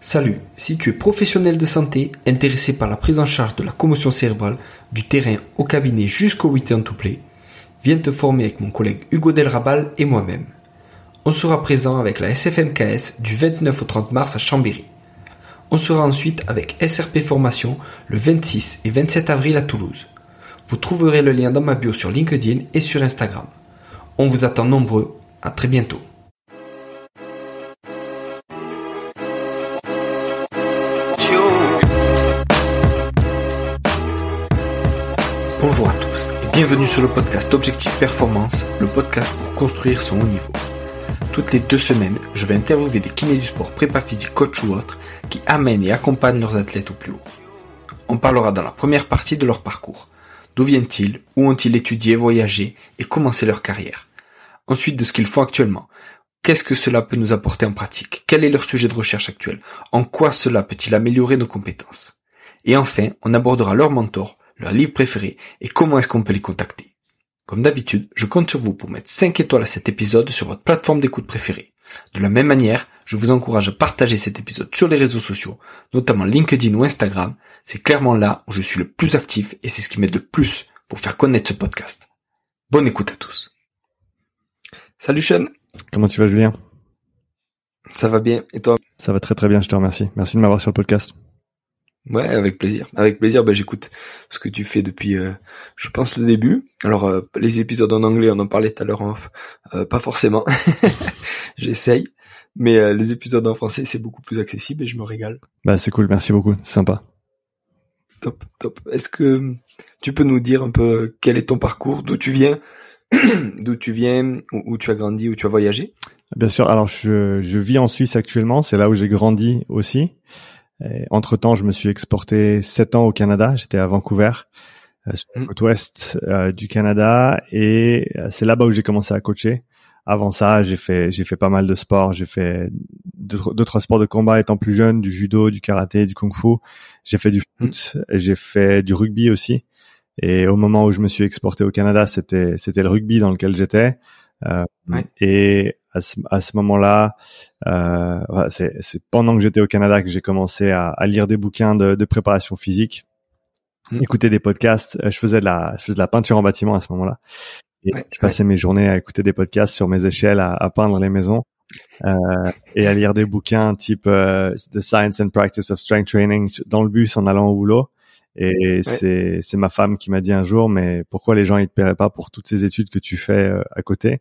Salut, si tu es professionnel de santé intéressé par la prise en charge de la commotion cérébrale du terrain au cabinet jusqu'au return to play, viens te former avec mon collègue Hugo Delrabal et moi-même. On sera présent avec la SFMKS du 29 au 30 mars à Chambéry. On sera ensuite avec SRP Formation le 26 et 27 avril à Toulouse. Vous trouverez le lien dans ma bio sur LinkedIn et sur Instagram. On vous attend nombreux. À très bientôt. Bienvenue sur le podcast Objectif Performance, le podcast pour construire son haut niveau. Toutes les deux semaines, je vais interviewer des kinés du sport, prépa physique, coach ou autres, qui amènent et accompagnent leurs athlètes au plus haut. On parlera dans la première partie de leur parcours. D'où viennent-ils, où ont-ils étudié, voyagé et commencé leur carrière? Ensuite de ce qu'ils font actuellement. Qu'est-ce que cela peut nous apporter en pratique? Quel est leur sujet de recherche actuel? En quoi cela peut-il améliorer nos compétences? Et enfin, on abordera leur mentor, leur livre préféré et comment est-ce qu'on peut les contacter. Comme d'habitude, je compte sur vous pour mettre 5 étoiles à cet épisode sur votre plateforme d'écoute préférée. De la même manière, je vous encourage à partager cet épisode sur les réseaux sociaux, notamment LinkedIn ou Instagram. C'est clairement là où je suis le plus actif et c'est ce qui m'aide le plus pour faire connaître ce podcast. Bonne écoute à tous. Salut Sean. Comment tu vas Julien? Ça va bien. Et toi? Ça va très très bien, je te remercie. Merci de m'avoir sur le podcast. Ouais, avec plaisir. Avec plaisir, ben, j'écoute ce que tu fais depuis, euh, je pense, le début. Alors, euh, les épisodes en anglais, on en parlait tout à l'heure en off. Euh, pas forcément. J'essaye. Mais les épisodes en français, c'est beaucoup plus accessible et je me régale. Bah, c'est cool. Merci beaucoup. C'est sympa. Top, top. Est-ce que tu peux nous dire un peu quel est ton parcours, d'où tu viens, d'où tu viens, où, tu as grandi, où tu as voyagé? Bien sûr. Alors, je, je vis en Suisse actuellement. C'est là où j'ai grandi aussi. Entre temps, je me suis exporté sept ans au Canada. J'étais à Vancouver, euh, sur la mmh. côte ouest euh, du Canada, et euh, c'est là-bas où j'ai commencé à coacher. Avant ça, j'ai fait j'ai fait pas mal de sports. J'ai fait d'autres sports de combat étant plus jeune, du judo, du karaté, du kung-fu. J'ai fait du foot, j'ai fait du rugby aussi. Et au moment où je me suis exporté au Canada, c'était c'était le rugby dans lequel j'étais. Euh, Et à ce, à ce moment-là, euh, c'est pendant que j'étais au Canada que j'ai commencé à, à, lire des bouquins de, de préparation physique, mmh. écouter des podcasts. Euh, je faisais de la, je faisais de la peinture en bâtiment à ce moment-là. Et je passais mes journées à écouter des podcasts sur mes échelles, à, à peindre les maisons. Euh, et à lire des bouquins type euh, The Science and Practice of Strength Training dans le bus en allant au boulot. Et c'est c'est ma femme qui m'a dit un jour, mais pourquoi les gens ils te paieraient pas pour toutes ces études que tu fais euh, à côté?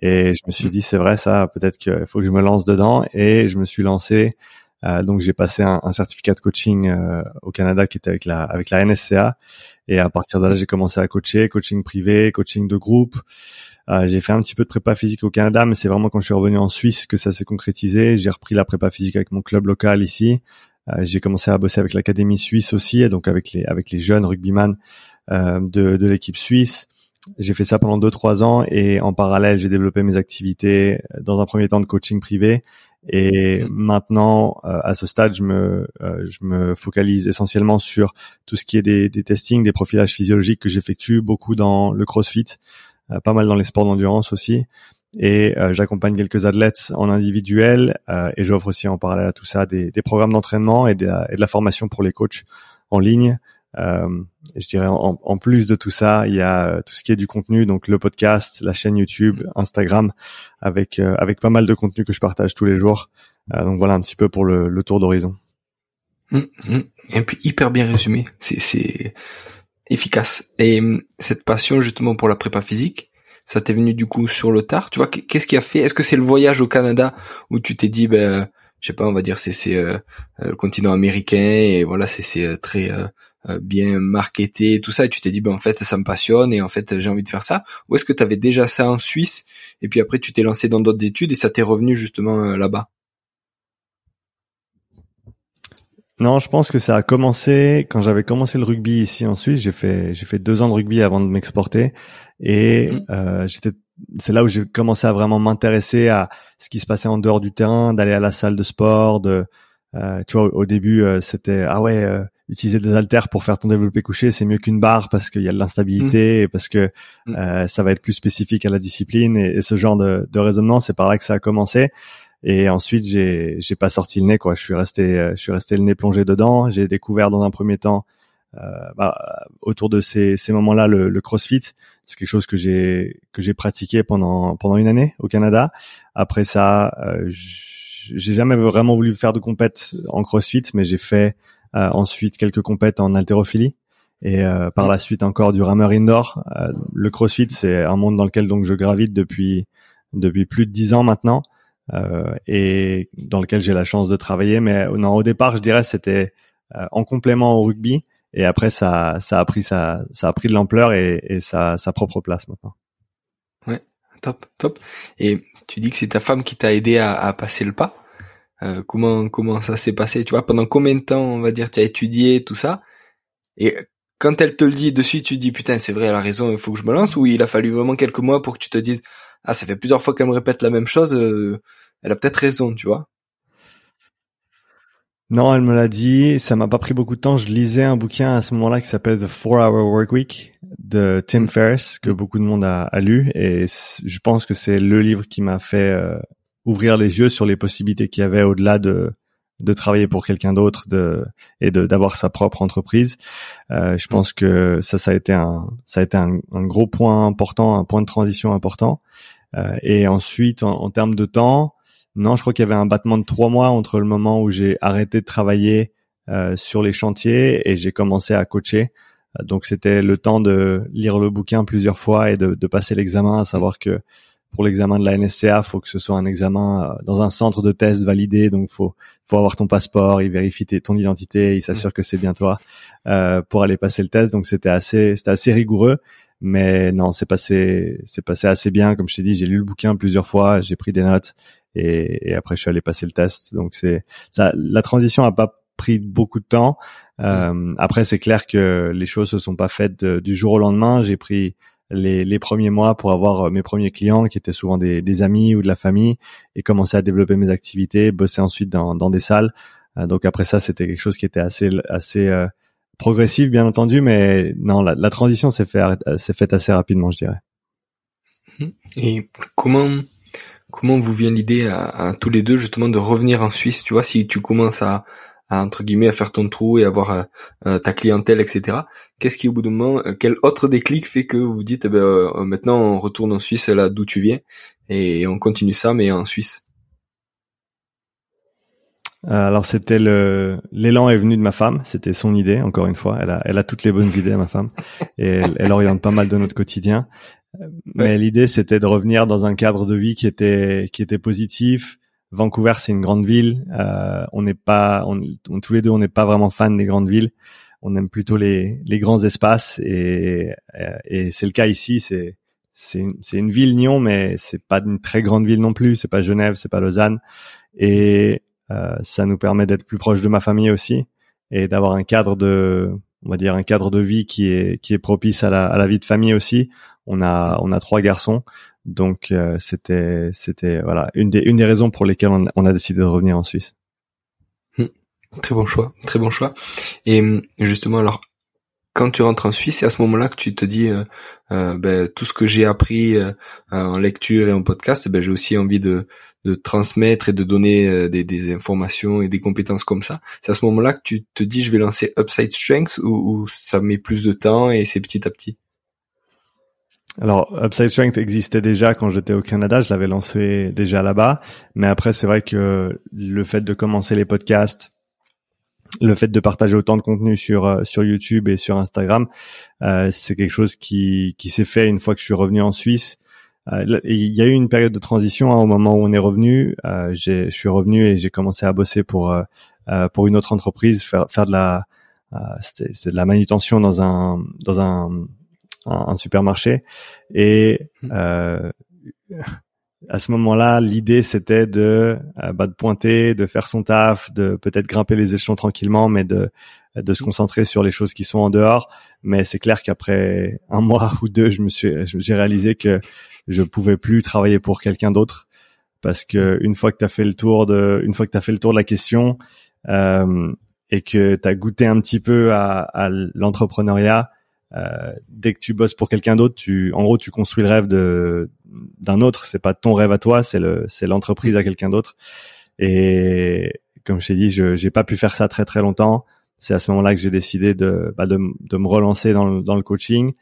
Et je me suis mm. dit c'est vrai ça, peut-être qu'il faut que je me lance dedans. Et je me suis lancé. Euh, donc j'ai passé un, un, certificat de coaching euh, au Canada qui était avec la avec la NSCA. Et à partir de là j'ai commencé à coacher, coaching privé, coaching de groupe. Euh, j'ai fait un petit peu de prépa physique au Canada, mais c'est vraiment quand je suis revenu en Suisse que ça s'est concrétisé. J'ai repris la prépa physique avec mon club local ici. Euh, j'ai commencé à bosser avec l'académie suisse aussi, et donc avec les avec les jeunes rugbyman euh, de, de l'équipe suisse. J'ai fait ça pendant deux trois ans et en parallèle j'ai développé mes activités dans un premier temps de coaching privé. Et maintenant euh, à ce stade je me je me focalise essentiellement sur tout ce qui est des, des testings, des profilages physiologiques que j'effectue beaucoup dans le CrossFit, pas mal dans les sports d'endurance aussi et euh, j'accompagne quelques athlètes en individuel euh, et j'offre aussi en parallèle à tout ça des, des programmes d'entraînement et, et, de la formation pour les coachs en ligne. Euh, je dirais en, en, plus de tout ça, il y a euh, tout ce qui est du contenu, donc le podcast, la chaîne YouTube, Instagram, avec euh, avec pas mal de contenu que je partage tous les jours. donc voilà un petit peu pour le, le tour d'horizon. Mmh, mmh. Et puis hyper bien résumé, c'est efficace. Et hum, cette passion justement pour la prépa physique, ça t'est venu du coup sur le tard Tu vois, qu'est-ce qui a fait Est-ce que c'est le voyage au Canada où tu t'es dit, ben, je sais pas, on va dire c'est c'est euh, euh, le continent américain et voilà, c'est c'est euh, très bien marketé et tout ça et tu t'es dit ben en fait ça me passionne et en fait j'ai envie de faire ça ou est-ce que tu avais déjà ça en Suisse et puis après tu t'es lancé dans d'autres études et ça t'est revenu justement là-bas? Non, je pense que ça a commencé quand j'avais commencé le rugby ici en Suisse. J'ai fait j'ai fait deux ans de rugby avant de m'exporter et mmh. euh, j'étais c'est là où j'ai commencé à vraiment m'intéresser à ce qui se passait en dehors du terrain, d'aller à la salle de sport. De euh, tu vois, au, début euh, c'était ah ouais, euh, utiliser des haltères pour faire ton développé couché, c'est mieux qu'une barre parce qu'il y a de l'instabilité mmh. et parce que mmh. euh, ça va être plus spécifique à la discipline et, ce genre de, de raisonnement. C'est par là que ça a commencé. Et ensuite, j'ai j'ai pas sorti le nez quoi. Je suis resté je suis resté le nez plongé dedans. J'ai découvert dans un premier temps euh, bah, autour de ces, ces moments-là le, le, CrossFit. C'est quelque chose que j'ai que j'ai pratiqué pendant pendant une année au Canada. Après ça, euh, j'ai jamais vraiment voulu faire de compète en CrossFit, mais j'ai fait euh, ensuite quelques compètes en haltérophilie et euh, par la suite encore du rameur indoor. Euh, le CrossFit, c'est un monde dans lequel donc je gravite depuis depuis plus de dix ans maintenant euh, et dans lequel j'ai la chance de travailler. Mais non, au départ, je dirais c'était en complément au rugby et après ça ça a pris ça ça a pris de l'ampleur et, et sa sa propre place maintenant. Ouais, top, top. Et tu dis que c'est ta femme qui t'a aidé à, à, passer le pas. Euh, comment comment ça s'est passé Tu vois, pendant combien de temps on va dire tu as étudié tout ça? Et quand elle te le dit de suite, tu dis putain c'est vrai, elle a raison, il faut que je me lance. Ou il a fallu vraiment quelques mois pour que tu te dises ah ça fait plusieurs fois qu'elle me répète la même chose, euh, elle a peut-être raison, tu vois non, elle me l'a dit. Ça m'a pas pris beaucoup de temps. Je lisais un bouquin à ce moment-là qui s'appelle The Four Hour Work Week de Tim Ferriss que beaucoup de monde a, lu et je pense que c'est le livre qui m'a fait euh, ouvrir les yeux sur les possibilités qu'il y avait au-delà de de travailler pour quelqu'un d'autre de et de d'avoir sa propre entreprise. Euh, je pense que ça ça a été un ça a été un, gros point important, un point de transition important. Euh, et ensuite en, en termes de temps, non, je crois qu'il y avait un battement de trois mois entre le moment où j'ai arrêté de travailler euh, sur les chantiers et j'ai commencé à coacher. Euh, donc c'était le temps de lire le bouquin plusieurs fois et de, de passer l'examen, à savoir que pour l'examen de la NSCA, faut que ce soit un examen euh, dans un centre de test validé, donc faut faut avoir ton passeport, il vérifie ton identité, il s'assure que c'est bien toi euh, pour aller passer le test. Donc c'était assez c'était assez rigoureux, mais non, c'est passé c'est passé assez bien. Comme je t'ai dit, j'ai lu le bouquin plusieurs fois, j'ai pris des notes et, et, après je suis allé passer le test. Donc c'est ça, la transition a pas pris beaucoup de temps. Euh, après c'est clair que les choses se sont pas faites du jour au lendemain. J'ai pris les, les, premiers mois pour avoir euh, mes premiers clients qui étaient souvent des, des, amis ou de la famille et commencer à développer mes activités, bosser ensuite dans, dans des salles. Euh, donc après ça, c'était quelque chose qui était assez assez euh, progressif, bien entendu, mais non, la, la transition s'est fait s'est faite assez rapidement, je dirais. Et comment comment vous vient l'idée à, tous les deux justement de revenir en Suisse Tu vois, si tu commences à, entre guillemets à faire ton trou et avoir euh, euh, ta clientèle, etc. Qu'est-ce qui au bout d'un moment, euh, quel autre déclic fait que vous dites, eh ben, maintenant on retourne en Suisse là d'où tu viens et on continue ça mais en Suisse? Alors c'était le l'élan est venu de ma femme, c'était son idée encore une fois. Elle a elle a toutes les bonnes idées ma femme et elle, elle oriente pas mal de notre quotidien. Mais l'idée, c'était de revenir dans un cadre de vie qui était qui était positif. Vancouver, c'est une grande ville. Euh, on n'est pas, on, tous les deux, on n'est pas vraiment fans des grandes villes. On aime plutôt les, les grands espaces et, et c'est le cas ici. C'est c'est c'est une ville Nyon, mais c'est pas une très grande ville non plus. C'est pas Genève, c'est pas Lausanne. Et euh, ça nous permet d'être plus proche de ma famille aussi et d'avoir un cadre de on va dire un cadre de vie qui est qui est propice à la, à la vie de famille aussi. On a on a trois garçons, donc euh, c'était c'était voilà une des une des raisons pour lesquelles on, a décidé de revenir en Suisse. Hum, très bon choix, très bon choix. Et justement alors quand tu rentres en Suisse, c'est à ce moment-là que tu te dis euh, euh ben, tout ce que j'ai appris euh, en lecture et en podcast, ben, j'ai aussi envie de, de transmettre et de donner euh, des, des, informations et des compétences comme ça. C'est à ce moment-là que tu te dis je vais lancer Upside Strength ou, ou ça met plus de temps et c'est petit à petit? Alors, Upside Strength existait déjà quand j'étais au Canada, je l'avais lancé déjà là-bas, mais après c'est vrai que le fait de commencer les podcasts, le fait de partager autant de contenu sur euh, sur YouTube et sur Instagram, euh, c'est quelque chose qui qui s'est fait une fois que je suis revenu en Suisse. Euh, il y a eu une période de transition hein, au moment où on est revenu. Euh, je suis revenu et j'ai commencé à bosser pour euh, pour une autre entreprise, faire faire de la c'est de la manutention dans un dans un un, supermarché et mmh à ce moment-là, l'idée c'était de, euh, bah, de pointer, de faire son taf, de peut-être grimper les échelons tranquillement, mais de, de se concentrer sur les choses qui sont en dehors. Mais c'est clair qu'après un mois ou deux, je me suis, j'ai réalisé que je pouvais plus travailler pour quelqu'un d'autre parce que une fois que tu as fait le tour de, une fois que tu fait le tour de la question euh, et que tu as goûté un petit peu à, à l'entrepreneuriat, euh, dès que tu bosses pour quelqu'un d'autre, tu, en gros, tu construis le rêve de d'un autre. C'est pas ton rêve à toi, c'est le, c'est l'entreprise à quelqu'un d'autre. Et comme je t'ai dit, je j'ai pas pu faire ça très très longtemps. C'est à ce moment-là que j'ai décidé de, bah, de, de me relancer dans le, dans le coaching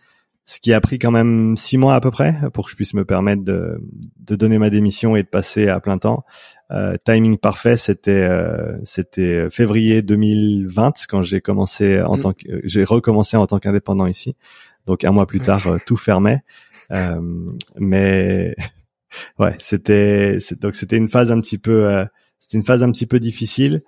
ce qui a pris quand même six mois à peu près pour que je puisse me permettre de, de donner ma démission et de passer à plein temps. Euh, timing parfait, c'était euh, c'était février 2020 quand j'ai commencé en mm. tant que j'ai recommencé en tant qu'indépendant ici. Donc un mois plus tard, euh, tout fermait. Euh, mais ouais, c'était donc c'était une phase un petit peu euh, c'était une phase un petit peu difficile.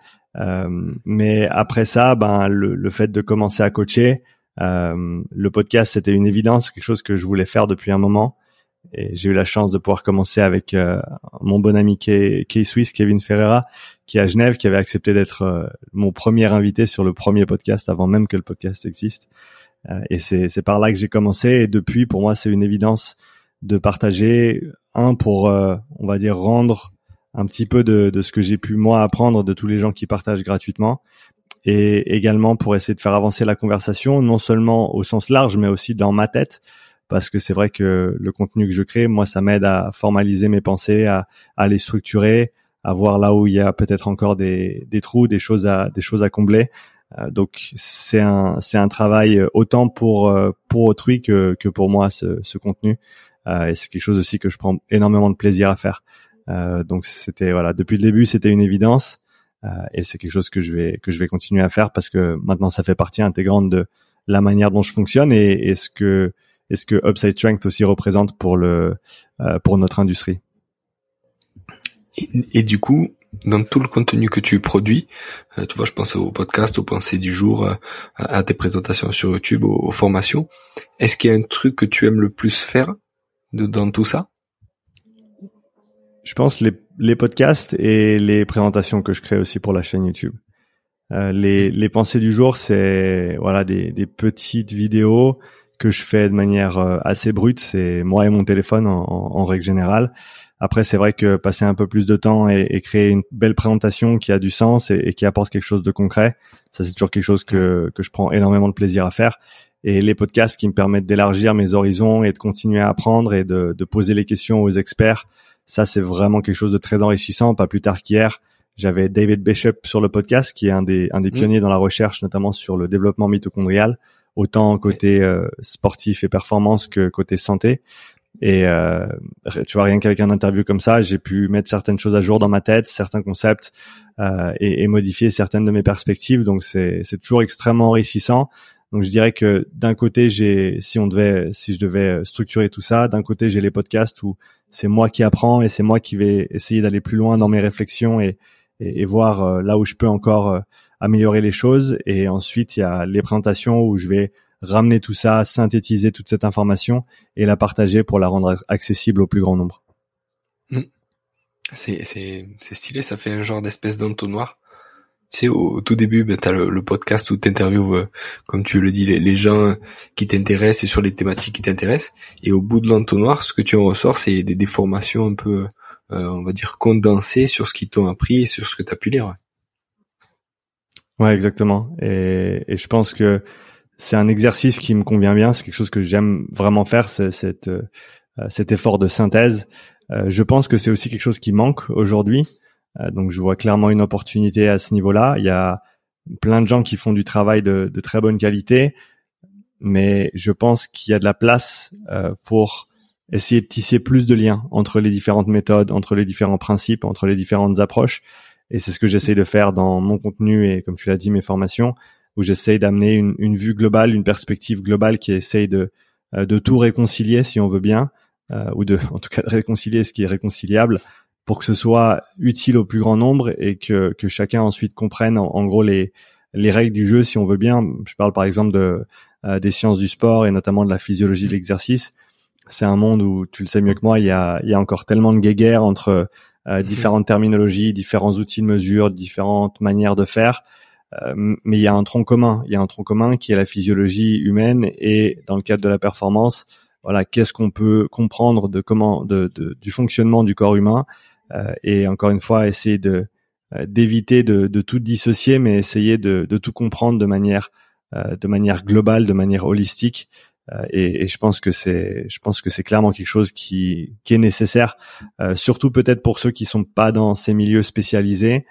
mais après ça, ben le, le fait de commencer à coacher, euh, le podcast, c'était une évidence, quelque chose que je voulais faire depuis un moment. Et j'ai eu la chance de pouvoir commencer avec euh, mon bon ami Kay, Swiss, Kevin Ferreira, qui est à Genève, qui avait accepté d'être euh, mon premier invité sur le premier podcast avant même que le podcast existe. et c'est par là que j'ai commencé. Et depuis, pour moi, c'est une évidence de partager un pour, on va dire, rendre un petit peu de, de ce que j'ai pu moi apprendre de tous les gens qui partagent gratuitement, et également pour essayer de faire avancer la conversation, non seulement au sens large, mais aussi dans ma tête, parce que c'est vrai que le contenu que je crée, moi, ça m'aide à formaliser mes pensées, à, à, les structurer, à voir là où il y a peut-être encore des, des, trous, des choses à, des choses à combler. Euh, donc c'est un, c'est un travail autant pour, euh, pour autrui que, que pour moi, ce, ce contenu. Euh, et c'est quelque chose aussi que je prends énormément de plaisir à faire. donc c'était voilà, depuis le début, c'était une évidence. Euh, et c'est quelque chose que je vais que je vais continuer à faire parce que maintenant ça fait partie intégrante de la manière dont je fonctionne et, et ce que est ce que Upside Strength aussi représente pour le euh, pour notre industrie. Et, et, du coup, dans tout le contenu que tu produis, euh, tu vois, je pense au podcast, aux pensées du jour, à tes présentations sur YouTube, aux, formations. Est-ce qu'il y a un truc que tu aimes le plus faire de, dans tout ça? Je pense les les podcasts et les présentations que je crée aussi pour la chaîne YouTube. Euh, les, les pensées du jour, c'est voilà des, des petites vidéos que je fais de manière euh, assez brute. C'est moi et mon téléphone en, en, règle générale. Après, c'est vrai que passer un peu plus de temps et, et créer une belle présentation qui a du sens et, et qui apporte quelque chose de concret, ça c'est toujours quelque chose que, que je prends énormément de plaisir à faire. Et les podcasts qui me permettent d'élargir mes horizons et de continuer à apprendre et de, de poser les questions aux experts ça, c'est vraiment quelque chose de très enrichissant. Pas plus tard qu'hier, j'avais David Bishop sur le podcast, qui est un des, un des mm. pionniers dans la recherche, notamment sur le développement mitochondrial, autant côté euh, sportif et performance que côté santé. Et euh, tu vois, rien qu'avec un interview comme ça, j'ai pu mettre certaines choses à jour dans ma tête, certains concepts, euh, et, et, modifier certaines de mes perspectives. Donc c'est toujours extrêmement enrichissant. Donc je dirais que d'un côté j'ai, si on devait, si je devais structurer tout ça, d'un côté j'ai les podcasts où c'est moi qui apprends et c'est moi qui vais essayer d'aller plus loin dans mes réflexions et, et, voir euh, là où je peux encore euh, améliorer les choses. Et ensuite il y a les présentations où je vais ramener tout ça, synthétiser toute cette information et la partager pour la rendre accessible au plus grand nombre. Mmh. C'est, c'est, c'est stylé, ça fait un genre d'espèce d'entonnoir tu sais, au, tout début, ben, tu as le, podcast où tu interviews, euh, comme tu le dis, les, gens qui t'intéressent et sur les thématiques qui t'intéressent. Et au bout de l'entonnoir, ce que tu en ressors, c'est des, déformations un peu, euh, on va dire, condensées sur ce qu'ils t'ont appris et sur ce que tu as pu lire. Ouais, exactement. Et, je pense que c'est un exercice qui me convient bien. C'est quelque chose que j'aime vraiment faire, cette, euh, cet effort de synthèse. je pense que c'est aussi quelque chose qui manque aujourd'hui. Euh, donc je vois clairement une opportunité à ce niveau-là. Il y a plein de gens qui font du travail de, de très bonne qualité, mais je pense qu'il y a de la place euh, pour essayer de tisser plus de liens entre les différentes méthodes, entre les différents principes, entre les différentes approches. Et c'est ce que j'essaie de faire dans mon contenu et, comme tu l'as dit, mes formations, où j'essaie d'amener une, une, vue globale, une perspective globale qui essaye de, euh, de tout réconcilier, si on veut bien, euh, ou de, en tout cas, de réconcilier ce qui est réconciliable pour que ce soit utile au plus grand nombre et que, que chacun ensuite comprenne en, gros les, les règles du jeu si on veut bien. Je parle par exemple de, euh, des sciences du sport et notamment de la physiologie de l'exercice. C'est un monde où, tu le sais mieux que moi, il y a, il y a encore tellement de guéguerres entre euh, mhm. différentes terminologies, différents outils de mesure, différentes manières de faire. Euh, mais il y a un tronc commun. Il y a un tronc commun qui est la physiologie humaine et dans le cadre de la performance, voilà, qu'est-ce qu'on peut comprendre de comment, de, de, du fonctionnement du corps humain euh, et encore une fois essayer de euh, d'éviter de, de, tout dissocier, mais essayer de, de, tout comprendre de manière de manière globale, de manière holistique. Et, et, je pense que c'est, je pense que c'est clairement quelque chose qui, qui est nécessaire, surtout peut-être pour ceux qui sont pas dans ces milieux spécialisés,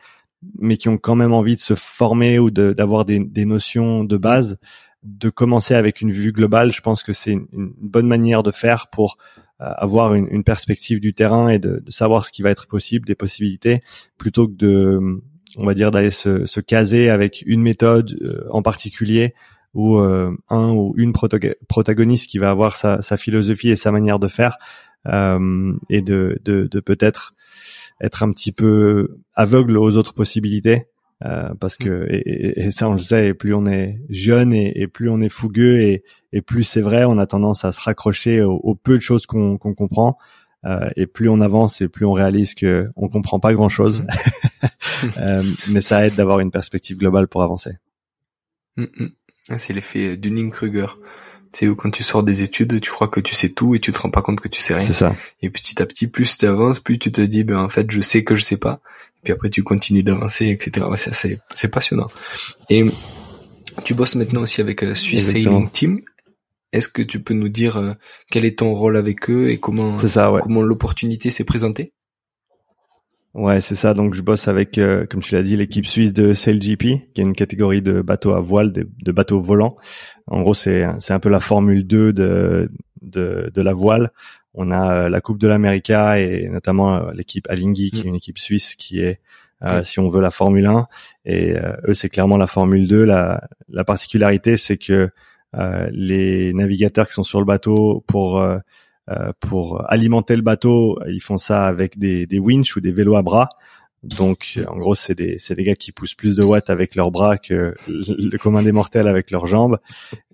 mais qui ont quand même envie de se former ou d'avoir des, des, notions de base, de commencer avec une vue globale. Je pense que c'est une, une, bonne manière de faire pour euh, avoir une, une, perspective du terrain et de, de, savoir ce qui va être possible, des possibilités, plutôt que de, on va dire, d'aller se, se, caser avec une méthode euh, en particulier ou euh, un ou une protagoniste qui va avoir sa, sa, philosophie et sa manière de faire euh, et de, de, de peut-être être un petit peu aveugle aux autres possibilités. Euh, parce que mm. et, et, ça on le sait, et plus on est jeune et, et plus on est fougueux et, et plus c'est vrai, on a tendance à se raccrocher au, peu de choses qu'on qu'on comprend. Euh, et plus on avance et plus on réalise que on comprend pas grand chose. Mm. euh, mais ça aide d'avoir une perspective globale pour avancer. Ah, c'est l'effet Dunning-Kruger. Tu sais, quand tu sors des études, tu crois que tu sais tout et tu te rends pas compte que tu sais rien. C'est ça. Et petit à petit, plus tu avances, plus tu te dis, ben en fait, je sais que je sais pas. Et puis après, tu continues d'avancer, etc. c'est c'est passionnant. Et tu bosses maintenant aussi avec euh, Swiss Sailing Team. Est-ce que tu peux nous dire euh, quel est ton rôle avec eux et comment comment l'opportunité s'est présentée? Ouais, c'est ça. Donc je bosse avec, euh, comme tu l'as dit, l'équipe suisse de SailGP, qui est une catégorie de bateaux à voile, de, de bateaux volants. En gros, c'est c'est un peu la Formule 2 de, de de la voile. On a euh, la Coupe de l'América et notamment euh, l'équipe Alinghi, qui est une équipe suisse qui est, si on veut, la Formule 1. Et eux, c'est clairement la Formule 2. La la particularité, c'est que les navigateurs qui sont sur le bateau pour euh, pour alimenter le bateau, ils font ça avec des, des winches ou des vélos à bras. Donc, en gros, c'est des, c'est des gars qui poussent plus de watts avec leurs bras que le commun des mortels avec leurs jambes.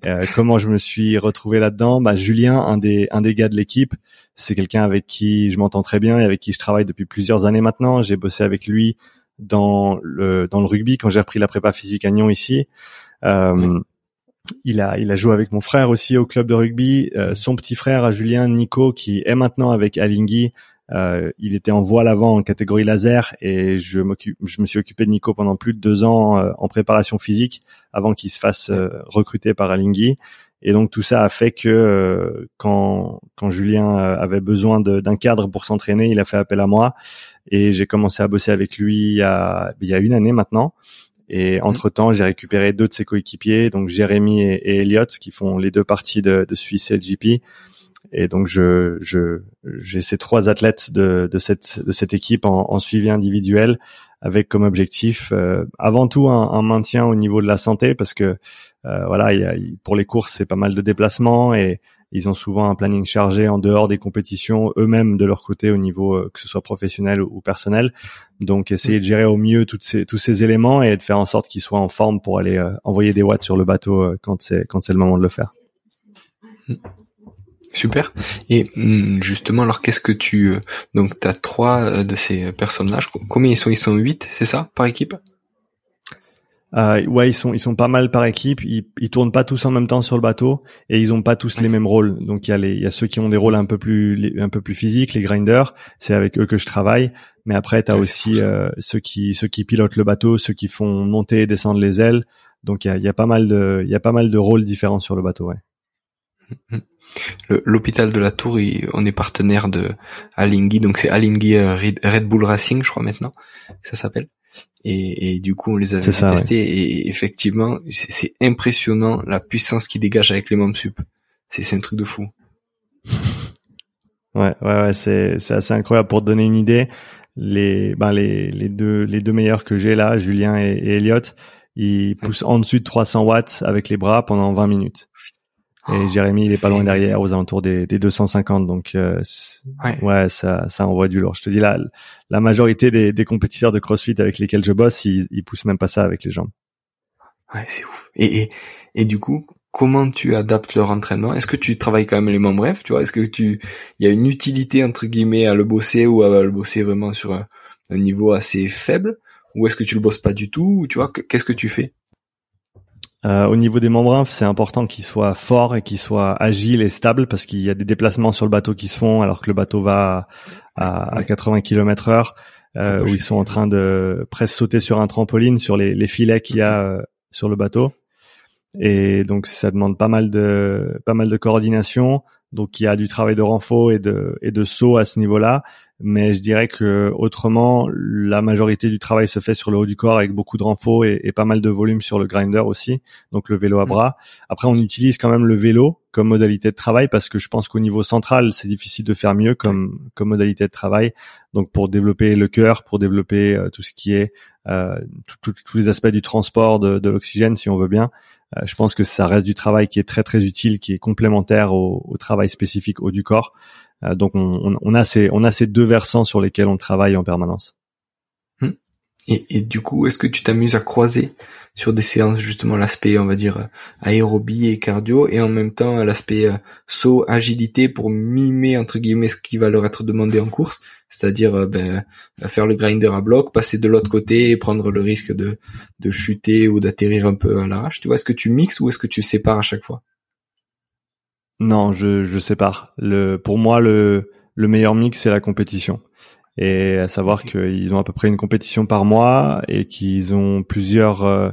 Euh, comment je me suis retrouvé là-dedans? Bah, Julien, un des, un des gars de l'équipe, c'est quelqu'un avec qui je m'entends très bien et avec qui je travaille depuis plusieurs années maintenant. J'ai bossé avec lui dans le, dans le rugby quand j'ai repris la prépa physique à Nyon ici. Euh, il a, il a joué avec mon frère aussi au club de rugby. Euh, son petit frère, Julien Nico, qui est maintenant avec Alinghi, euh, il était en voile avant en catégorie laser et je je me suis occupé de Nico pendant plus de deux ans euh, en préparation physique avant qu'il se fasse recruter par Alinghi. Et donc tout ça a fait que quand quand Julien avait besoin d'un cadre pour s'entraîner, il a fait appel à moi et j'ai commencé à bosser avec lui il y a une année maintenant. Et mhm. entre temps, j'ai récupéré deux de ses coéquipiers, donc Jérémy et, et, Elliot, qui font les deux parties de, de Suisse LGP. Et donc, je, je, j'ai ces trois athlètes de, de cette, de cette équipe en, en suivi individuel, avec comme objectif euh, avant tout un, un, maintien au niveau de la santé, parce que euh, voilà, il y a, pour les courses, c'est pas mal de déplacements et ils ont souvent un planning chargé en dehors des compétitions eux-mêmes de leur côté au niveau euh, que ce soit professionnel ou, personnel. Donc essayer de gérer au mieux toutes ces, tous ces éléments et de faire en sorte qu'ils soient en forme pour aller euh, envoyer des watts sur le bateau euh, quand c'est quand c'est le moment de le faire. Super. Et hmm, justement, alors qu'est-ce que tu donc tu as trois de ces personnages. Combien ils sont? Ils sont huit, c'est ça, par équipe? Euh, ouais, ils sont ils sont pas mal par équipe. Ils, ils tournent pas tous en même temps sur le bateau et ils ont pas tous les mêmes rôles. Donc il y a les il y a ceux qui ont des rôles un peu plus un peu plus physiques, les grinders. C'est avec eux que je travaille. Mais après, tu as aussi euh, ceux qui ceux qui pilotent le bateau, ceux qui font monter et descendre les ailes. Donc il y a, y a pas mal de il y a pas mal de rôles différents sur le bateau. Ouais. L'hôpital de la Tour, on est partenaire de Alinghi, donc c'est Alinghi euh, Red Bull Racing, je crois maintenant, ça s'appelle. Et, et, du coup, on les a testés et effectivement, c'est impressionnant la puissance qui dégage avec les membres sup. C'est un truc de fou. Ouais, ouais, ouais, c'est c'est assez incroyable pour te donner une idée. Les ben les les deux les deux meilleurs que j'ai là, Julien et, et Elliot, ils poussent en dessus de 300 watts avec les bras pendant 20 minutes. Et oh, Jérémy, il est pas loin derrière, aux alentours des, des 250. Donc, euh, ouais. ça, ça envoie du lourd. Je te dis là, la majorité des, des compétiteurs de CrossFit avec lesquels je bosse, ils, ils poussent même pas ça avec les jambes. Ouais, c'est ouf. Et, et, et du coup, comment tu adaptes leur entraînement? Est-ce que tu travailles quand même les membres bref Tu vois, est-ce que tu, il y a une utilité entre guillemets à le bosser ou à le bosser vraiment sur un, un niveau assez faible? Ou est-ce que tu le bosses pas du tout? Tu vois, qu'est-ce que tu fais? Euh, au niveau des membrans, c'est important qu'ils soient forts et qu'ils soient agiles et stables parce qu'il y a des déplacements sur le bateau qui se font alors que le bateau va à, 80 km heure, euh, où ils sont en train de presque sauter sur un trampoline sur les, filets qu'il y a euh, sur le bateau. et donc ça demande pas mal de pas mal de coordination. Donc il y a du travail de renfort et de et de saut à ce niveau-là, mais je dirais que autrement la majorité du travail se fait sur le haut du corps avec beaucoup de renfort et, et pas mal de volume sur le grinder aussi, donc le vélo à mmh. bras. Après on utilise quand même le vélo comme modalité de travail parce que je pense qu'au niveau central c'est difficile de faire mieux comme comme modalité de travail. Donc pour développer le cœur, pour développer euh, tout ce qui est euh, tous les aspects du transport de, de l'oxygène si on veut bien, euh, je pense que ça reste du travail qui est très très utile, qui est complémentaire au, au travail spécifique haut du corps. Euh, donc on, on, a ces on a ces deux versants sur lesquels on travaille en permanence. Hmm. Et, et du coup, est-ce que tu t'amuses à croiser sur des séances justement l'aspect on va dire aérobie et cardio et en même temps l'aspect euh, saut agilité pour mimer entre guillemets ce qui va leur être demandé en course? C'est-à-dire euh, ben, faire le grinder à bloc passer de l'autre côté et prendre le risque de de chuter ou d'atterrir un peu à l'arrache tu vois est-ce que tu mixes ou est-ce que tu sépares à chaque fois? Non je je sépare le pour moi le le meilleur mix c'est la compétition et à savoir qu'ils ont à peu près une compétition par mois et qu'ils ont plusieurs euh,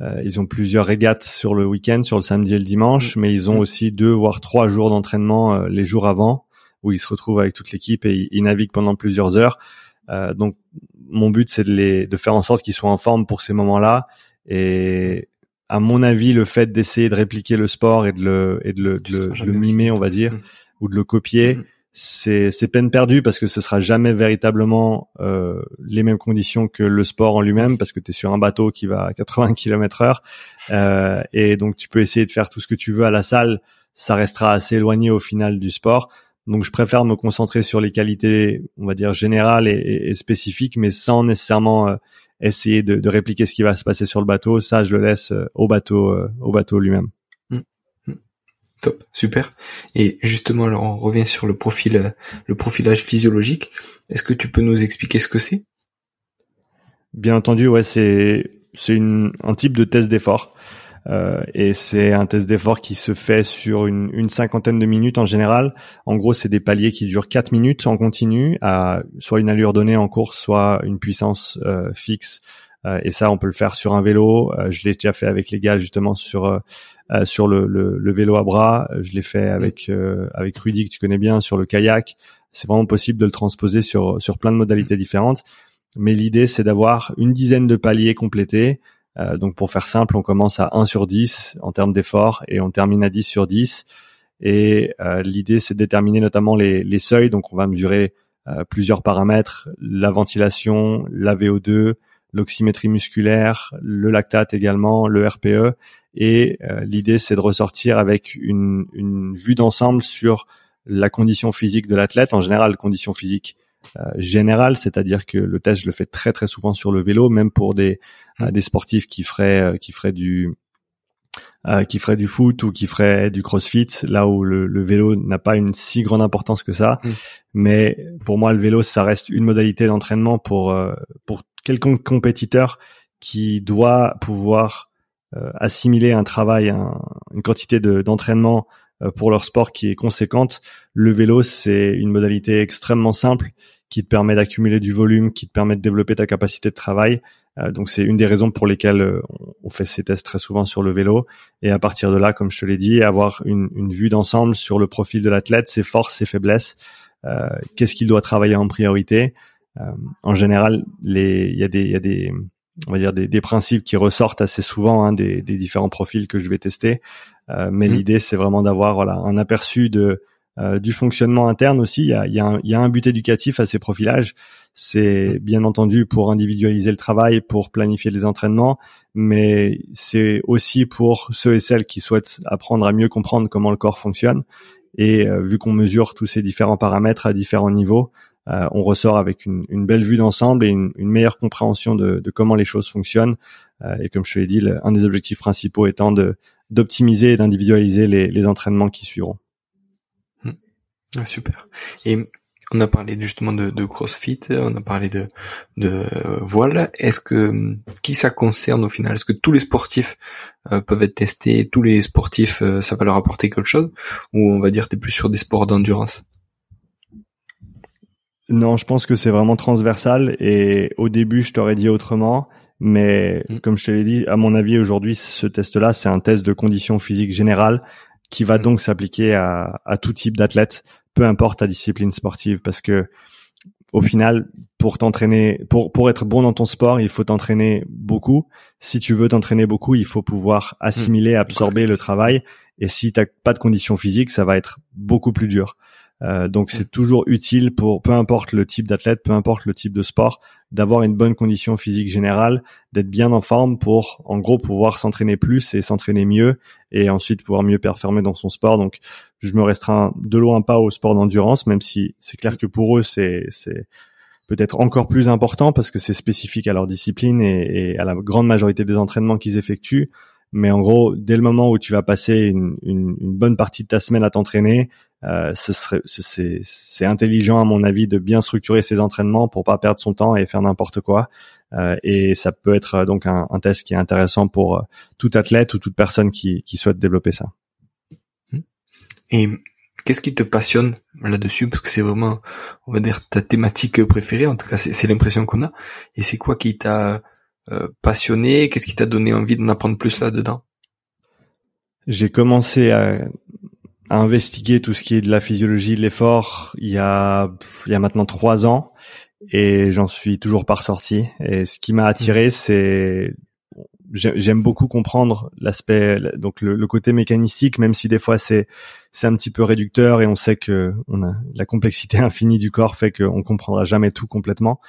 euh, ils ont plusieurs régates sur le week-end, sur le samedi et le dimanche, mm. mais ils ont mm. aussi deux voire trois jours d'entraînement euh, les jours avant où ils se retrouvent avec toute l'équipe et ils, naviguent pendant plusieurs heures. donc mon but c'est de les de faire en sorte qu'ils soient en forme pour ces moments-là et à mon avis le fait d'essayer de répliquer le sport et de le et de le, de le, mimer on va dire mm. ou de le copier c'est c'est peine perdue parce que ce sera jamais véritablement euh, les mêmes conditions que le sport en lui-même parce que tu es sur un bateau qui va à 80 km heure euh, et donc tu peux essayer de faire tout ce que tu veux à la salle. Ça restera assez éloigné au final du sport. Donc je préfère me concentrer sur les qualités on va dire générales et, spécifiques mais sans nécessairement euh, essayer de, de, répliquer ce qui va se passer sur le bateau ça je le laisse euh, au bateau euh, au bateau lui-même Top, super. Et justement, alors on revient sur le profil, euh, le profilage physiologique. Est-ce que tu peux nous expliquer ce que c'est? Bien entendu, ouais, c'est c'est un type de test d'effort. Euh, et c'est un test d'effort qui se fait sur une, une, cinquantaine de minutes en général. En gros, c'est des paliers qui durent 4 minutes en continu, à soit une allure donnée en course, soit une puissance euh, fixe euh, et ça, on peut le faire sur un vélo. Euh, je l'ai déjà fait avec les gars justement sur euh, sur le, le, le, vélo à bras. Je l'ai fait avec avec Rudy que tu connais bien sur le kayak. C'est vraiment possible de le transposer sur sur plein de modalités différentes. Mais l'idée, c'est d'avoir une dizaine de paliers complétés. Donc pour faire simple, on commence à 1 sur 10 en termes d'effort et on termine à 10 sur 10. Et l'idée, c'est de déterminer notamment les, les seuils. Donc on va mesurer plusieurs paramètres, la ventilation, la VO2, l'oxymétrie musculaire, le lactate également, le RPE. Et euh, l'idée, c'est de ressortir avec une, une vue d'ensemble sur la condition physique de l'athlète, en général, condition physique euh, générale, c'est-à-dire que le test, je le fais très très souvent sur le vélo, même pour des, mmh. des sportifs qui feraient qui feraient du qui feraient du foot ou qui feraient du crossfit, là où le, le vélo n'a pas une si grande importance que ça. Mmh. Mais pour moi, le vélo, ça reste une modalité d'entraînement pour pour quelconque compétiteur qui doit pouvoir euh, assimiler un travail, une quantité d'entraînement euh, pour leur sport qui est conséquente. Le vélo, c'est une modalité extrêmement simple qui te permet d'accumuler du volume, qui te permet de développer ta capacité de travail. Euh, donc c'est une des raisons pour lesquelles on fait ces tests très souvent sur le vélo. Et à partir de là, comme je te l'ai dit, avoir une, une vue d'ensemble sur le profil de l'athlète, ses forces, ses faiblesses, qu'est-ce qu'il doit travailler en priorité, euh, en général, il y a des, y a des, on va dire des, des, principes qui ressortent assez souvent hein, des, des, différents profils que je vais tester. Euh, mais mmh. l'idée, c'est vraiment d'avoir voilà un aperçu de euh, du fonctionnement interne aussi. Il y a, il y, a un, il y a un but éducatif à ces profilages. C'est mmh. bien entendu pour individualiser le travail, pour planifier les entraînements, mais c'est aussi pour ceux et celles qui souhaitent apprendre à mieux comprendre comment le corps fonctionne. Et vu qu'on mesure tous ces différents paramètres à différents niveaux, euh, on ressort avec une, belle vue d'ensemble et une, meilleure compréhension de, comment les choses fonctionnent. Euh, et comme je te l'ai dit, un des objectifs principaux étant de d'optimiser et d'individualiser les, entraînements qui suivront. Ah, super. Et on a parlé justement de, CrossFit, on a parlé de, de voile. Est-ce que qui ça concerne au final? Est-ce que tous les sportifs euh, peuvent être testés Tous les sportifs, ça va leur apporter quelque chose? Ou on va dire t'es plus sur des sports d'endurance? Non, je pense que c'est vraiment transversal et au début, je t'aurais dit autrement, Mais mm. comme je te l'ai dit, à mon avis aujourd'hui, ce test-là, c'est un test de conditions physiques générales qui va mm. donc s'appliquer à, à tout type d'athlète, peu importe ta discipline sportive, parce que au final, pour t'entraîner, pour pour être bon dans ton sport, il faut t'entraîner beaucoup. Si tu veux t'entraîner beaucoup, il faut pouvoir assimiler, mmh. absorber le travail. Et si t'as pas de conditions physiques, ça va être beaucoup plus dur. Euh, donc c'est toujours utile pour peu importe le type d'athlète, peu importe le type de sport, d'avoir une bonne condition physique générale, d'être bien en forme pour en gros pouvoir s'entraîner plus et s'entraîner mieux et ensuite pouvoir mieux performer dans son sport. Donc je me restreins de loin pas au sport d'endurance, même si c'est clair que pour eux c'est c'est peut-être encore plus important parce que c'est spécifique à leur discipline et, et à la grande majorité des entraînements qu'ils effectuent. Mais en gros, dès le moment où tu vas passer une, une, une bonne partie de ta semaine à t'entraîner, euh, ce serait, c'est, intelligent à mon avis de bien structurer ses entraînements pour pas perdre son temps et faire n'importe quoi. Euh, et ça peut être euh, donc un, un, test qui est intéressant pour euh, tout athlète ou toute personne qui, qui souhaite développer ça. Et qu'est-ce qui te passionne là-dessus? Parce que c'est vraiment, on va dire, ta thématique préférée. En tout cas, c'est, l'impression qu'on a. Et c'est quoi qui t'a euh, passionné? Qu'est-ce qui t'a donné envie d'en apprendre plus là-dedans? J'ai commencé à, investiguer tout ce qui est de la physiologie de l'effort il y a il y a maintenant trois ans et j'en suis toujours pas ressorti. Et ce qui m'a attiré, c'est j'aime beaucoup comprendre l'aspect donc le, côté mécanistique même si des fois c'est c'est un petit peu réducteur et on sait que on a la complexité infinie du corps fait qu'on comprendra jamais tout complètement.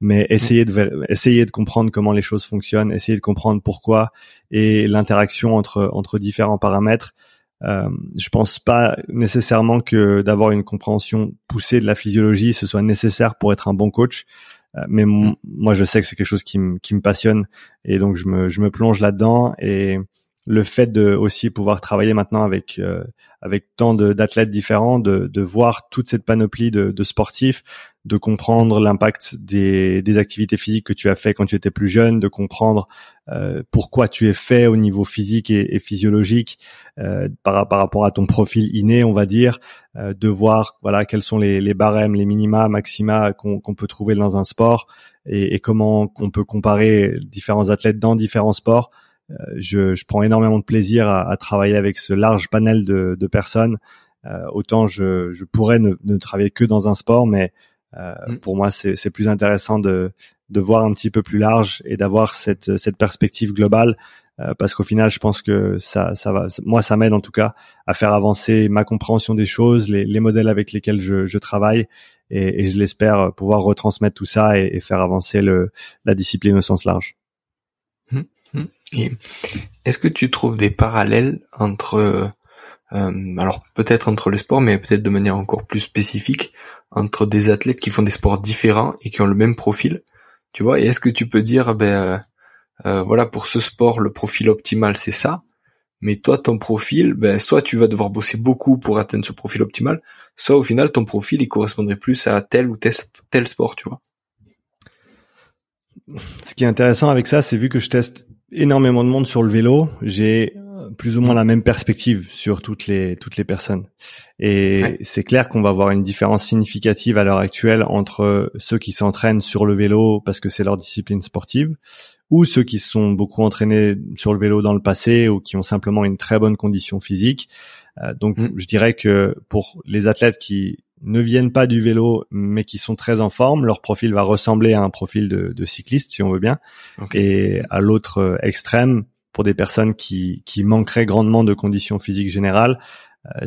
Mais essayer de essayer de comprendre comment les choses fonctionnent essayer de comprendre pourquoi et l'interaction entre entre différents paramètres euh, je pense pas nécessairement que d'avoir une compréhension poussée de la physiologie ce soit nécessaire pour être un bon coach euh, mais mm. moi, je sais que c'est quelque chose qui, qui me passionne et donc je me, je me plonge là-dedans et le fait de aussi pouvoir travailler maintenant avec euh, avec tant d'athlètes différents, de, de voir toute cette panoplie de, de sportifs, de comprendre l'impact des, des activités physiques que tu as fait quand tu étais plus jeune, de comprendre euh, pourquoi tu es fait au niveau physique et, et physiologique euh, par, par rapport à ton profil inné, on va dire, euh, de voir voilà quels sont les, les barèmes, les minima, maxima qu'on peut trouver dans un sport et, et comment on peut comparer différents athlètes dans différents sports. Euh, je, je, prends énormément de plaisir à, à, travailler avec ce large panel de, de personnes. Euh, autant je, je pourrais ne, ne, travailler que dans un sport, mais euh, mm. pour moi c'est plus intéressant de, de voir un petit peu plus large et d'avoir cette, cette perspective globale euh, parce qu'au final, je pense que ça, ça va. Moi, ça m'aide en tout cas à faire avancer ma compréhension des choses, les, les modèles avec lesquels je, je travaille, et, et je l'espère pouvoir retransmettre tout ça et, et, faire avancer le, la discipline au sens large. Et est-ce que tu trouves des parallèles entre, euh, alors peut-être entre les sports, mais peut-être de manière encore plus spécifique, entre des athlètes qui font des sports différents et qui ont le même profil, tu vois? Et est-ce que tu peux dire, ben euh, euh, voilà, pour ce sport, le profil optimal, c'est ça. Mais toi, ton profil, ben, soit tu vas devoir bosser beaucoup pour atteindre ce profil optimal, soit au final, ton profil, il correspondrait plus à tel ou tel, tel sport, tu vois? Ce qui est intéressant avec ça, c'est vu que je teste énormément de monde sur le vélo, j'ai plus ou moins la même perspective sur toutes les toutes les personnes. Et c'est clair qu'on va avoir une différence significative à l'heure actuelle entre ceux qui s'entraînent sur le vélo parce que c'est leur discipline sportive ou ceux qui sont beaucoup entraînés sur le vélo dans le passé ou qui ont simplement une très bonne condition physique. Euh, donc mm. je dirais que pour les athlètes qui ne viennent pas du vélo mais qui sont très en forme, leur profil va ressembler à un profil de, de cycliste si on veut bien. Et à l'autre extrême, pour des personnes qui, qui manqueraient grandement de conditions physiques générales, euh,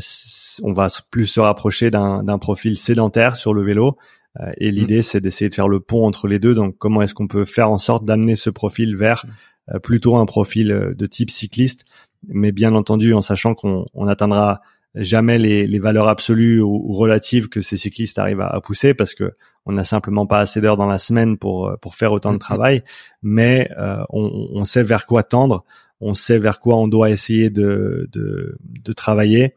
on va plus se rapprocher d'un profil sédentaire sur le vélo euh, et l'idée, mm. c'est d'essayer de faire le pont entre les deux. Donc, comment est-ce qu'on peut faire en sorte d'amener ce profil vers mm. euh, plutôt un profil euh, de type cycliste, mais bien entendu en sachant qu'on on atteindra jamais les, les, valeurs absolues ou, relatives que ces cyclistes arrivent à, pousser parce que on n'a simplement pas assez d'heures dans la semaine pour pour faire autant de travail, mais on, on, sait vers quoi tendre, on sait vers quoi on doit essayer de, de, de travailler.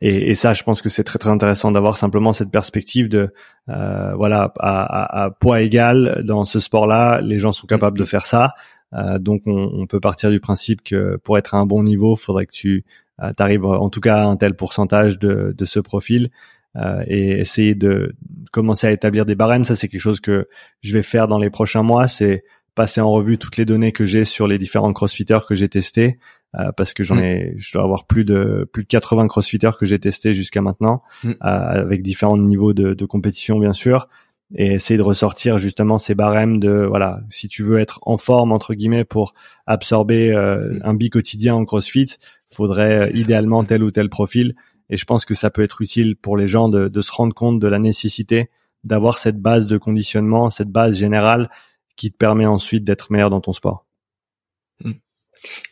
Et, et, ça, je pense que c'est très très intéressant d'avoir simplement cette perspective de euh, voilà à, à, poids égal dans ce sport-là, les gens sont capables de faire ça. Euh, donc on, on, peut partir du principe que pour être à un bon niveau, faudrait que tu euh, arrives en tout cas à un tel pourcentage de, de ce profil. Euh, et essayer de commencer à établir des barèmes, ça c'est quelque chose que je vais faire dans les prochains mois. C'est passer en revue toutes les données que j'ai sur les différents crossfitters que j'ai testés euh, parce que j'en mm. ai, je dois avoir plus de plus de 80 crossfitters que j'ai testés jusqu'à maintenant, mm. euh, avec différents niveaux de, de, compétition bien sûr, et essayer de ressortir justement ces barèmes de voilà, si tu veux être en forme entre guillemets pour absorber euh, mm. un bi quotidien en CrossFit, faudrait idéalement tel ou tel profil. Et je pense que ça peut être utile pour les gens de, de se rendre compte de la nécessité d'avoir cette base de conditionnement, cette base générale qui te permet ensuite d'être meilleur dans ton sport.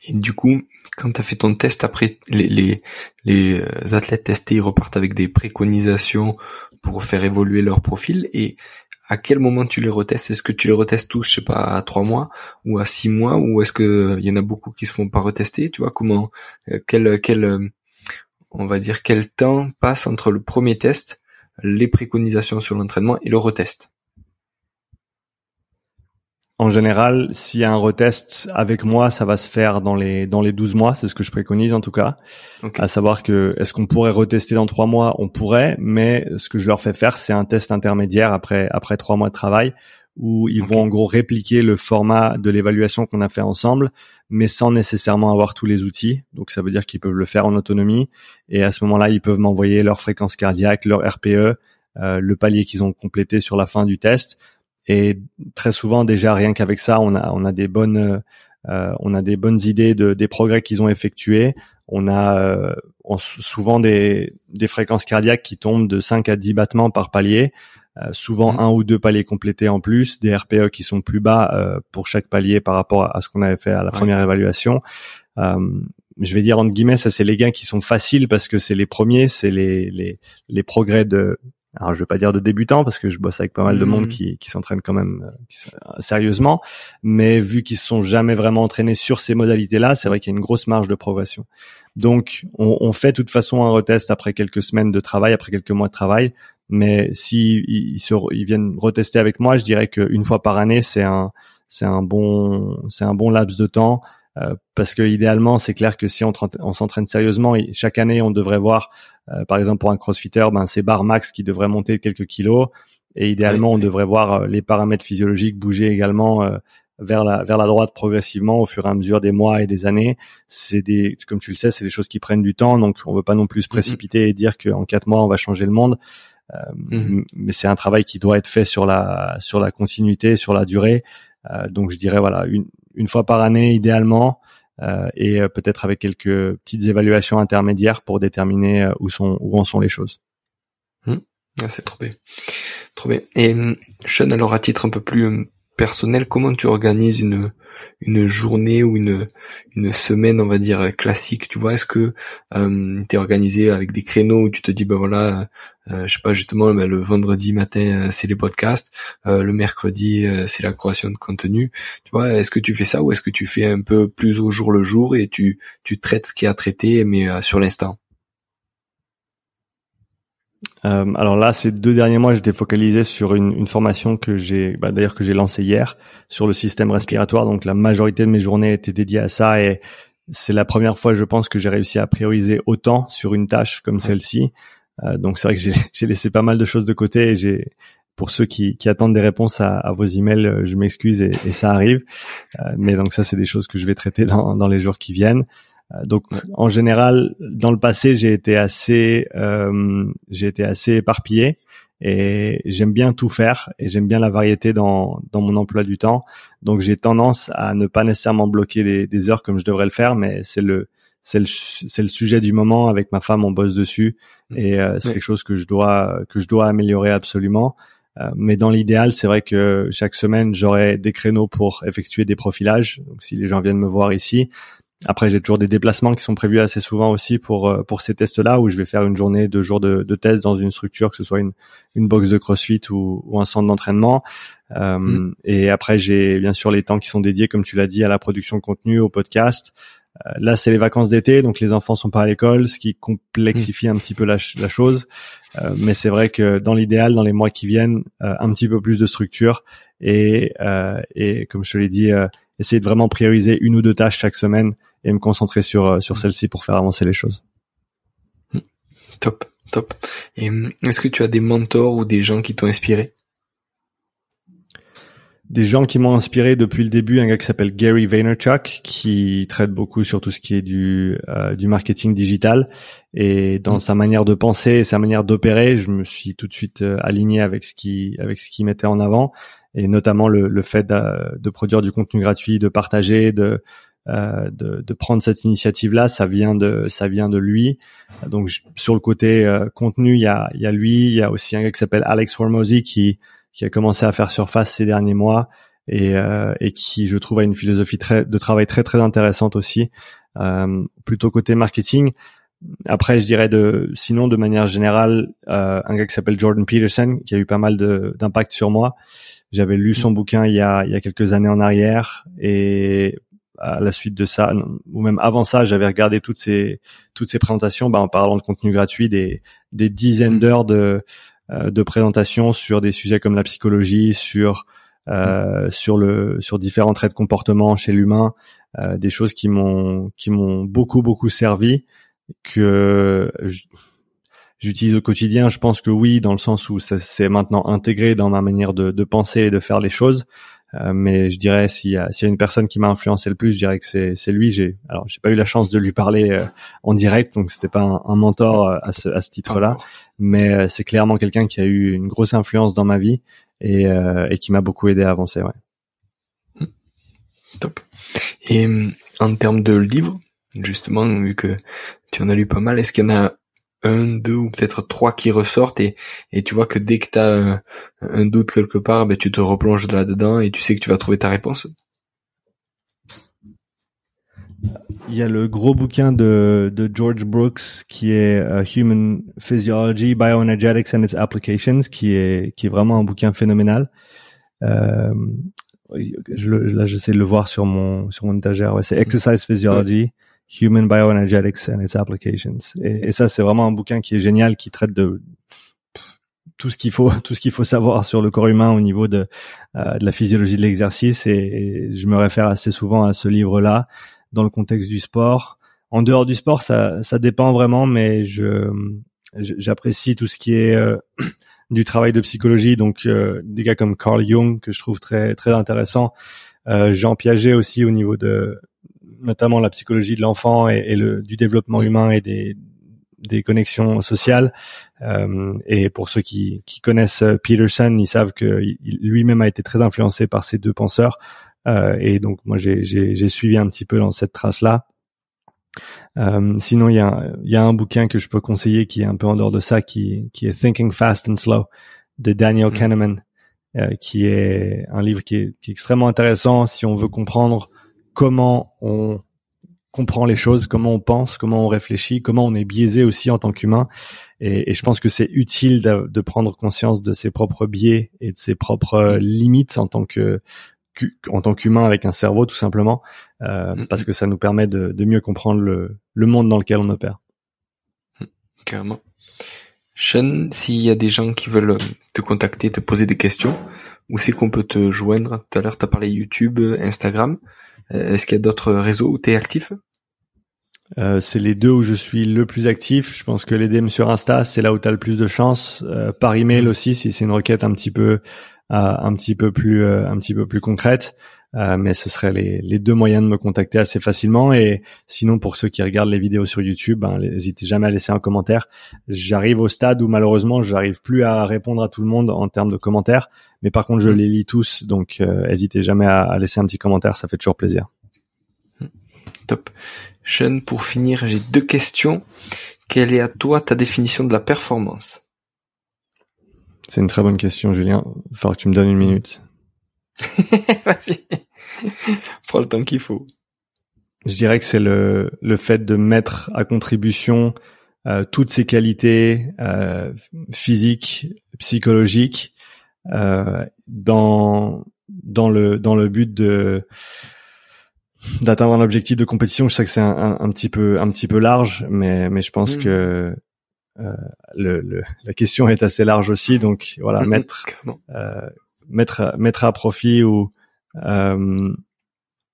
Et du coup, quand tu as fait ton test, après les, les, les euh, athlètes testés, repartent avec des préconisations pour faire évoluer leur profil. Et à quel moment tu les retestes? Est-ce que tu les retestes tous, je sais pas, à trois mois ou à six mois, ou est-ce que il y en a beaucoup qui se font pas retester? Tu vois comment euh, quel quel euh, on va dire quel temps passe entre le premier test, les préconisations sur l'entraînement et le retest? En général, s'il y a un retest avec moi, ça va se faire dans les dans les 12 mois, c'est ce que je préconise en tout cas. À savoir que est-ce qu'on pourrait retester dans trois mois? On pourrait, mais ce que je leur fais faire, c'est un test intermédiaire après après trois mois de travail où ils vont en gros répliquer le format de l'évaluation qu'on a fait ensemble, mais sans nécessairement avoir tous les outils. Donc ça veut dire qu'ils peuvent le faire en autonomie et à ce moment-là, ils peuvent m'envoyer leur fréquence cardiaque, leur RPE, euh, le palier qu'ils ont complété sur la fin du test et très souvent, déjà rien qu'avec ça, on a on a des bonnes euh, on a des bonnes idées de, des progrès qu'ils ont effectués. On a euh, souvent des, des fréquences cardiaques qui tombent de 5 à 10 battements par palier, euh, souvent mmh. un ou deux paliers complétés en plus, des RPE qui sont plus bas euh, pour chaque palier par rapport à ce qu'on avait fait à la première évaluation. je vais dire entre guillemets, ça c'est les gains qui sont faciles parce que c'est les premiers, c'est les, les, les progrès de alors je vais pas dire de débutants parce que je bosse avec pas mal de monde mmh. qui, qui s'entraîne quand même euh, euh, sérieusement, mais vu qu'ils se sont jamais vraiment entraînés sur ces modalités-là, c'est vrai qu'il y a une grosse marge de progression. Donc on, on, fait de toute façon un retest après quelques semaines de travail, après quelques mois de travail, mais si ils, se, ils viennent retester avec moi, je dirais qu'une fois par année c'est un c'est un bon c'est un bon laps de temps parce que idéalement, c'est clair que si on, on s'entraîne sérieusement, chaque année, on devrait voir, euh, par exemple pour un crossfitter, ben c'est bar max qui devrait monter quelques kilos, et idéalement, on devrait voir euh, les paramètres physiologiques bouger également vers la vers la droite progressivement au fur et à mesure des mois et des années. C'est des, comme tu le sais, c'est des choses qui prennent du temps, donc on veut pas non plus se mm-hmm. précipiter et dire qu'en quatre mois on va changer le monde. Euh, mm-hmm. Mais c'est un travail qui doit être fait sur la sur la continuité, sur la durée. Euh, donc je dirais voilà une une fois par année idéalement, euh, et euh, peut-être avec quelques petites évaluations intermédiaires pour déterminer où sont où en sont les choses. Mmh. Ah, c'est trop bien, trop bien. Et Sean, alors à titre un peu plus personnel, comment tu organises une une journée ou une une semaine, on va dire classique, tu vois? Est-ce que euh, tu organisé avec des créneaux où tu te dis ben voilà, euh, je sais pas justement ben, le vendredi matin euh, c'est les podcasts, euh, le mercredi c'est la création de contenu, tu vois? Est-ce que tu fais ça ou est-ce que tu fais un peu plus au jour le jour et tu tu traites ce qui a traité mais sur l'instant? Euh, alors là, ces deux derniers mois, j'étais focalisé sur une, une formation que j'ai, bah, d'ailleurs que j'ai lancée hier sur le système respiratoire. Donc la majorité de mes journées étaient dédiées à ça et c'est la première fois, je pense, que j'ai réussi à prioriser autant sur une tâche comme celle-ci. Euh, donc c'est vrai que j'ai laissé pas mal de choses de côté et j'ai pour ceux qui, qui, attendent des réponses à, à vos emails, euh, je m'excuse et, et, ça arrive. Euh, mais donc ça, c'est des choses que je vais traiter dans, dans les jours qui viennent. Euh, donc en général, dans le passé, j'ai été assez, euh, j'ai été assez éparpillé et j'aime bien tout faire et j'aime bien la variété dans dans mon emploi du temps. Donc j'ai tendance à ne pas nécessairement bloquer des, des heures comme je devrais le faire, mais c'est le c'est le c'est le sujet du moment avec ma femme on bosse dessus mmh. et euh, c'est quelque chose que je dois que je dois améliorer absolument euh, mais dans l'idéal c'est vrai que chaque semaine j'aurai des créneaux pour effectuer des profilages donc si les gens viennent me voir ici après, j'ai toujours des déplacements qui sont prévus assez souvent aussi pour euh, pour ces tests-là, où je vais faire une journée, deux jours de, de tests dans une structure, que ce soit une une box de CrossFit ou, ou un centre d'entraînement. Euh, mm. Et après, j'ai bien sûr les temps qui sont dédiés, comme tu l'as dit, à la production de contenu, au podcast. Euh, là, c'est les vacances d'été, donc les enfants sont pas à l'école, ce qui complexifie un petit peu la, la chose. Euh, mais c'est vrai que dans l'idéal, dans les mois qui viennent, un petit peu plus de structure et et comme je te l'ai dit essayer de vraiment prioriser une ou deux tâches chaque semaine et me concentrer sur euh, sur celle-ci pour faire avancer les choses. Hmm. Top, top. Et hmm, est-ce que tu as des mentors ou des gens qui t'ont inspiré? Des gens qui m'ont inspiré depuis le début, un gars qui s'appelle Gary Vaynerchuk, qui traite beaucoup sur tout ce qui est du euh, du marketing digital. Et dans mm. sa manière de penser et sa manière d'opérer, je me suis tout de suite euh, aligné avec ce qui avec ce qui mettait en avant, et notamment le, le fait de, de, produire du contenu gratuit, de partager, de euh, de, de, prendre cette initiative-là, ça vient de ça vient de lui. Donc sur le côté euh, contenu, il y a il y a lui, il y a aussi un gars qui s'appelle Alex Hormozy qui qui a commencé à faire surface ces derniers mois et euh, et qui je trouve a une philosophie très de travail très très intéressante aussi, euh, plutôt côté marketing. Après, je dirais de, sinon de manière générale, euh, un gars qui s'appelle Jordan Peterson, qui a eu pas mal d'impact sur moi. J'avais lu son bouquin il y a, il y a quelques années en arrière et à la suite de ça, ou même avant ça, j'avais regardé toutes ces toutes ces présentations, bah, en parlant de contenu gratuit, des des dizaines mm. d'heures de euh, de présentations sur des sujets comme la psychologie, sur euh, mm. sur le sur différents traits de comportement chez l'humain, euh, des choses qui m'ont qui m'ont beaucoup beaucoup servi que j'utilise au quotidien. Je pense que oui, dans le sens où ça c'est maintenant intégré dans ma manière de, de penser et de faire les choses. Euh, mais je dirais s'il y a, s'il y a une personne qui m'a influencé le plus, je dirais que c'est, c'est lui. J'ai alors j'ai pas eu la chance de lui parler euh, en direct, donc c'était pas un, un mentor euh, à ce, à ce titre-là, mais c'est clairement quelqu'un qui a eu une grosse influence dans ma vie et, et qui m'a beaucoup aidé à avancer. Ouais. Hmm. Top. Et en termes de livres, justement, vu que tu en as lu pas mal, est-ce qu'il y en a un, deux ou peut-être trois qui ressortent et, et tu vois que dès que tu as un, doute quelque part, ben, tu te replonges là-dedans et tu sais que tu vas trouver ta réponse Il y a le gros bouquin de, de George Brooks qui est uh, Human Physiology, Bioenergetics and its Applications, qui est qui est vraiment un bouquin phénoménal. Euh, je, là, j'essaie de le voir sur mon sur mon étagère. Ouais, c'est Exercise Physiology. Human Bioenergetics and its Applications. Et, ça, c'est vraiment un bouquin qui est génial, qui traite de tout ce qu'il faut, tout ce qu'il faut savoir sur le corps humain au niveau de, euh, de la physiologie de l'exercice. Et, je me réfère assez souvent à ce livre-là dans le contexte du sport. En dehors du sport, ça, ça dépend vraiment, mais je j'apprécie tout ce qui est euh, du travail de psychologie, donc euh, des gars comme Carl Jung que je trouve très très intéressant. Jean Piaget aussi au niveau de notamment la psychologie de l'enfant et, le, du développement humain et des, des connexions sociales. Euh, et pour ceux qui, qui connaissent Peterson, ils savent que lui-même a été très influencé par ces deux penseurs. Euh, et donc moi j'ai suivi un petit peu dans cette trace-là. Euh, sinon, il y a, y a un bouquin que je peux conseiller qui est un peu en dehors de ça, qui, qui est Thinking Fast and Slow de Daniel mm. Kahneman, euh, qui est un livre qui est, qui est extrêmement intéressant si on veut comprendre comment on comprend les choses, comment on pense, comment on réfléchit, comment on est biaisé aussi en tant qu'humain. Et, je pense que c'est utile de, prendre conscience de ses propres biais et de ses propres limites en tant que en tant qu'humain avec un cerveau tout simplement, euh, mm-hmm. parce que ça nous permet de, mieux comprendre le, monde dans lequel on opère. Mm, carrément. Sean, s'il y a des gens qui veulent te contacter, te poser des questions, où c'est qu'on peut te joindre? Tout à l'heure, tu as parlé YouTube, Instagram. Euh, est-ce qu'il y a d'autres réseaux où tu es actif euh, c'est les deux où je suis le plus actif. Je pense que les DM sur Insta, c'est là où tu as le plus de chance. Euh, par email mm. aussi, si c'est une requête un petit peu, un petit peu plus, un petit peu plus concrète. Mais ce seraient les, les, deux moyens de me contacter assez facilement. Et sinon, pour ceux qui regardent les vidéos sur YouTube, ben, n'hésitez jamais à laisser un commentaire. J'arrive au stade où malheureusement, j'arrive plus à répondre à tout le monde en termes de commentaires. Mais par contre, je mm. les lis tous. Donc, n'hésitez jamais à, à laisser un petit commentaire. Ça fait toujours plaisir. Top. Sean, pour finir, j'ai deux questions. Quelle est à toi ta définition de la performance? C'est une très bonne question, Julien. Il que tu me donnes une minute. Vas-y. Prends le temps qu'il faut. Je dirais que c'est le, le fait de mettre à contribution euh, toutes ces qualités euh, physiques, psychologiques euh, dans dans le dans le but de d'atteindre un objectif de compétition. Je sais que c'est un, un, petit peu un petit peu large, mais mais je pense mmh. que euh, le, le, la question est assez large aussi. Donc voilà, mmh, mettre euh, mettre mettre à profit ou euh,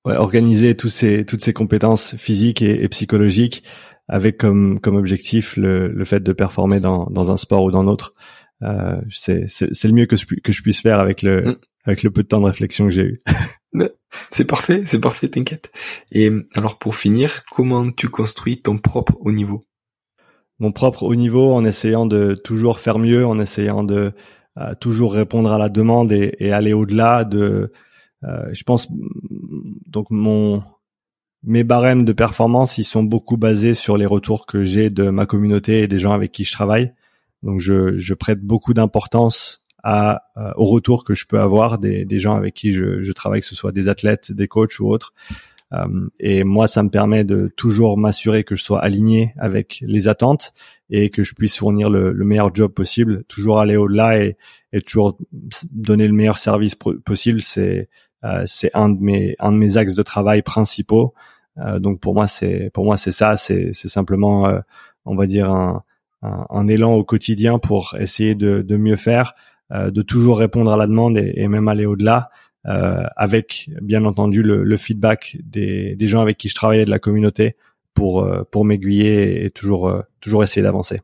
ouais, organiser tous ces toutes ces compétences physiques et, et, psychologiques avec comme comme objectif le, le fait de performer dans dans un sport ou dans l'autre. Euh, c'est c'est le mieux que je, que je puisse faire avec le mmh. avec le peu de temps de réflexion que j'ai eu. c'est parfait, c'est parfait, t'inquiète. Et alors pour finir, comment tu construis ton propre haut niveau? Mon propre haut niveau en essayant de toujours faire mieux, en essayant de euh, toujours répondre à la demande et, et aller au-delà de. Euh, je pense donc mon mes barèmes de performance, ils sont beaucoup basés sur les retours que j'ai de ma communauté et des gens avec qui je travaille. Donc je, je prête beaucoup d'importance à, euh, au retour que je peux avoir des, des gens avec qui je, je, travaille, que ce soit des athlètes, des coachs ou autres. Euh, et moi, ça me permet de toujours m'assurer que je sois aligné avec les attentes et que je puisse fournir le, le meilleur job possible, toujours aller au-delà et, et, toujours donner le meilleur service possible. C'est c'est un de mes un de mes axes de travail principaux. Euh, donc pour moi, c'est pour moi c'est ça. C'est c'est simplement, euh, on va dire un, un, élan au quotidien pour essayer de, de mieux faire, euh, de toujours répondre à la demande et, même aller au-delà, euh, avec bien entendu le, feedback des, des gens avec qui je travaille et de la communauté pour euh, pour m'aiguiller et toujours euh, toujours essayer d'avancer.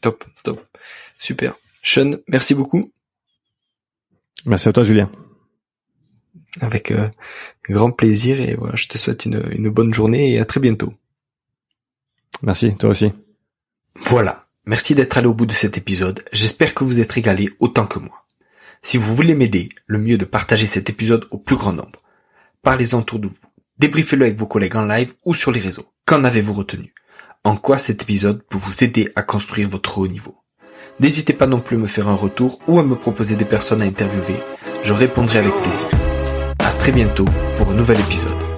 Top, top, super. Sean, merci beaucoup. Merci à toi, Julien. Avec euh, grand plaisir et voilà, je te souhaite une, une bonne journée et à très bientôt. Merci, toi aussi. Voilà. Merci d'être allé au bout de cet épisode. J'espère que vous êtes régalé autant que moi. Si vous voulez m'aider, le mieux est de partager cet épisode au plus grand nombre. Parlez-en autour de vous. Débriefez-le avec vos collègues en live ou sur les réseaux. Qu'en avez-vous retenu? En quoi cet épisode peut vous aider à construire votre haut niveau? N'hésitez pas non plus à me faire un retour ou à me proposer des personnes à interviewer. Je répondrai avec plaisir. À très bientôt pour un nouvel épisode.